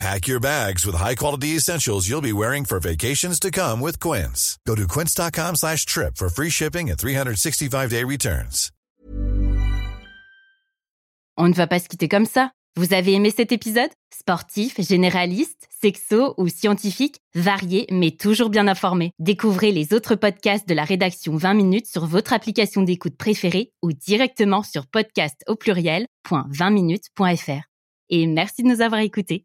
Pack your bags with high-quality essentials you'll be wearing for vacations to come with Quince. Go to quince.com slash trip for free shipping and 365-day returns. On ne va pas se quitter comme ça. Vous avez aimé cet épisode? Sportif, généraliste, sexo ou scientifique, varié mais toujours bien informé. Découvrez les autres podcasts de la rédaction 20 minutes sur votre application d'écoute préférée ou directement sur podcast au pluriel.20minutes.fr. Et merci de nous avoir écoutés.